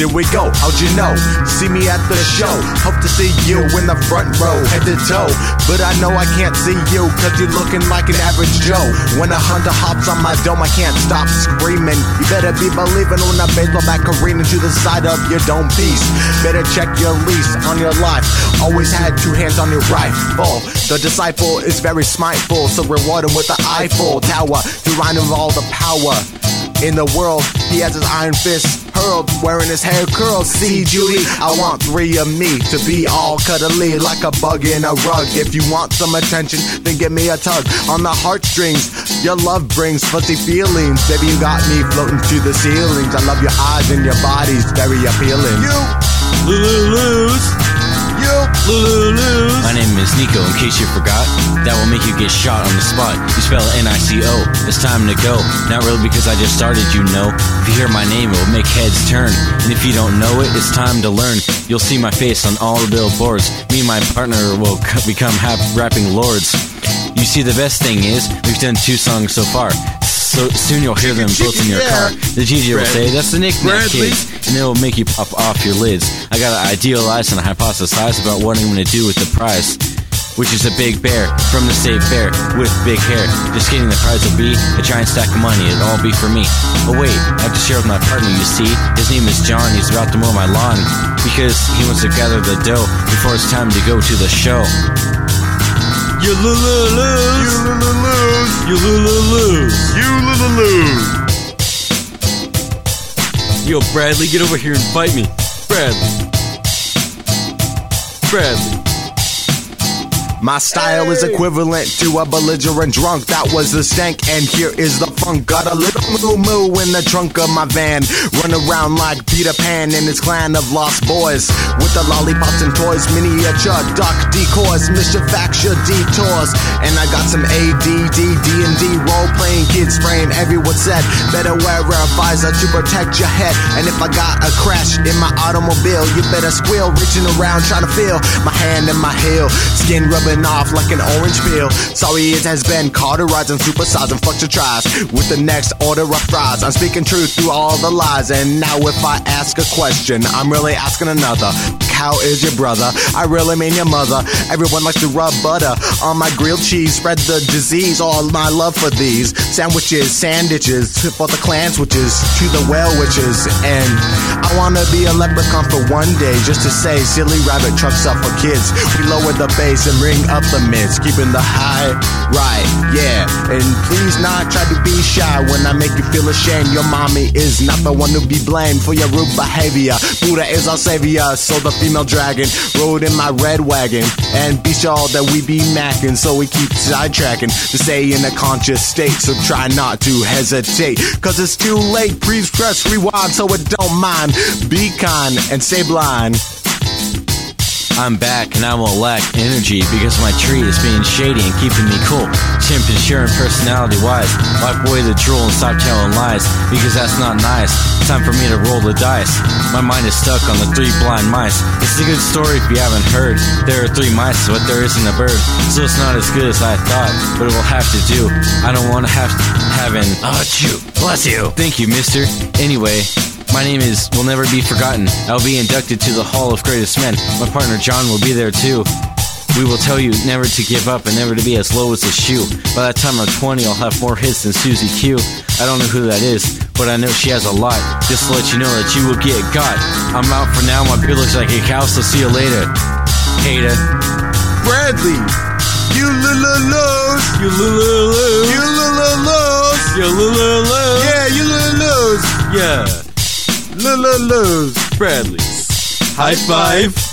here we go. How'd you know? See me at the show. Hope to see you in the front row, head to toe. But I know I can't see you, cause you're looking like an average Joe. When a hunter hops on my dome, I can't stop screaming. You better be believing when I baseball bat careening to the side of your dome piece. Better check your lease on your life. Always had two hands on your rifle. The disciple is very smiteful, so reward him with the Eiffel Tower to remind him of all the power in the world. He has his iron fist hurled, wearing his hair curled. See, Judy, I want three of me to be all cuddly like a bug in a rug. If you want some attention, then give me a tug on the heartstrings. Your love brings fuzzy feelings. Baby, you got me floating to the ceilings. I love your eyes and your body's very appealing. You, Lulu's. My name is Nico, in case you forgot. That will make you get shot on the spot. You spell N I C O. It's time to go. Not really because I just started, you know. If you hear my name, it will make heads turn. And if you don't know it, it's time to learn. You'll see my face on all the billboards. Me and my partner will become hap- rapping lords. You see, the best thing is, we've done two songs so far. So soon you'll hear them both in your car. The DJ will say, that's the nickname, Bradley. kids. And it'll make you pop off your lids. I gotta idealize and hypothesize about what I'm gonna do with the prize. Which is a big bear from the state fair with big hair. Just kidding, the prize will be a giant stack of money. It'll all be for me. But wait, I have to share with my partner, you see. His name is John. He's about to mow my lawn because he wants to gather the dough before it's time to go to the show. You Lulu's. Lulu's, You Lulu's. you Lulu's. Yo, Bradley, get over here and fight me. Bradley. Bradley. My style is equivalent to a belligerent drunk. That was the stank, and here is the funk. Got a little moo moo in the trunk of my van. Run around like Peter Pan and his clan of lost boys. With the lollipops and toys, miniature duck decoys, mischiefacture detours. And I got some ADD, D&D, role-playing kids spraying every word said. Better wear a visor to protect your head. And if I got a crash in my automobile, you better squeal, reaching around trying to feel my hand and my heel. Skin rubbing off like an orange peel. Sorry, it has been cauterized and supersized and tries with the next order of fries. I'm speaking truth through all the lies. And now, if I ask a question, I'm really asking another. How is your brother? I really mean your mother. Everyone likes to rub butter on my grilled cheese, spread the disease. All my love for these sandwiches, sandwiches for the clan switches to the well witches. And I wanna be a leprechaun for one day just to say silly rabbit trucks up for kids. We lower the bass and bring up the mids, keeping the high right, yeah. And please not try to be shy when I make you feel ashamed. Your mommy is not the one to be blamed for your rude behavior. Buddha is our savior, so the female dragon rode in my red wagon. And be sure that we be macking, so we keep sidetracking to stay in a conscious state. So try not to hesitate, cause it's too late. Please press rewind so it don't mind. Be kind and stay blind. I'm back and I won't lack energy because my tree is being shady and keeping me cool. Temperature and personality wise. Wipe away the drool and stop telling lies because that's not nice. Time for me to roll the dice. My mind is stuck on the three blind mice. It's a good story if you haven't heard. There are three mice, but there isn't a bird. So it's not as good as I thought, but it will have to do. I don't want to have to have an oh chew. Bless you. Thank you, mister. Anyway, my name is will never be forgotten. I'll be inducted to the Hall of Greatest Men. My partner John will be there too. We will tell you never to give up and never to be as low as a shoe. By that time I'm 20, I'll have more hits than Susie Q. I don't know who that is, but I know she has a lot. Just to let you know that you will get got. I'm out for now. My beard looks like a cow, so see you later. Hater. Bradley, you Lulu's, You Lulu's. you Lulu's, You Lulu's. yeah, you Lulu's, Yeah. Lulu's. Bradley's. High five.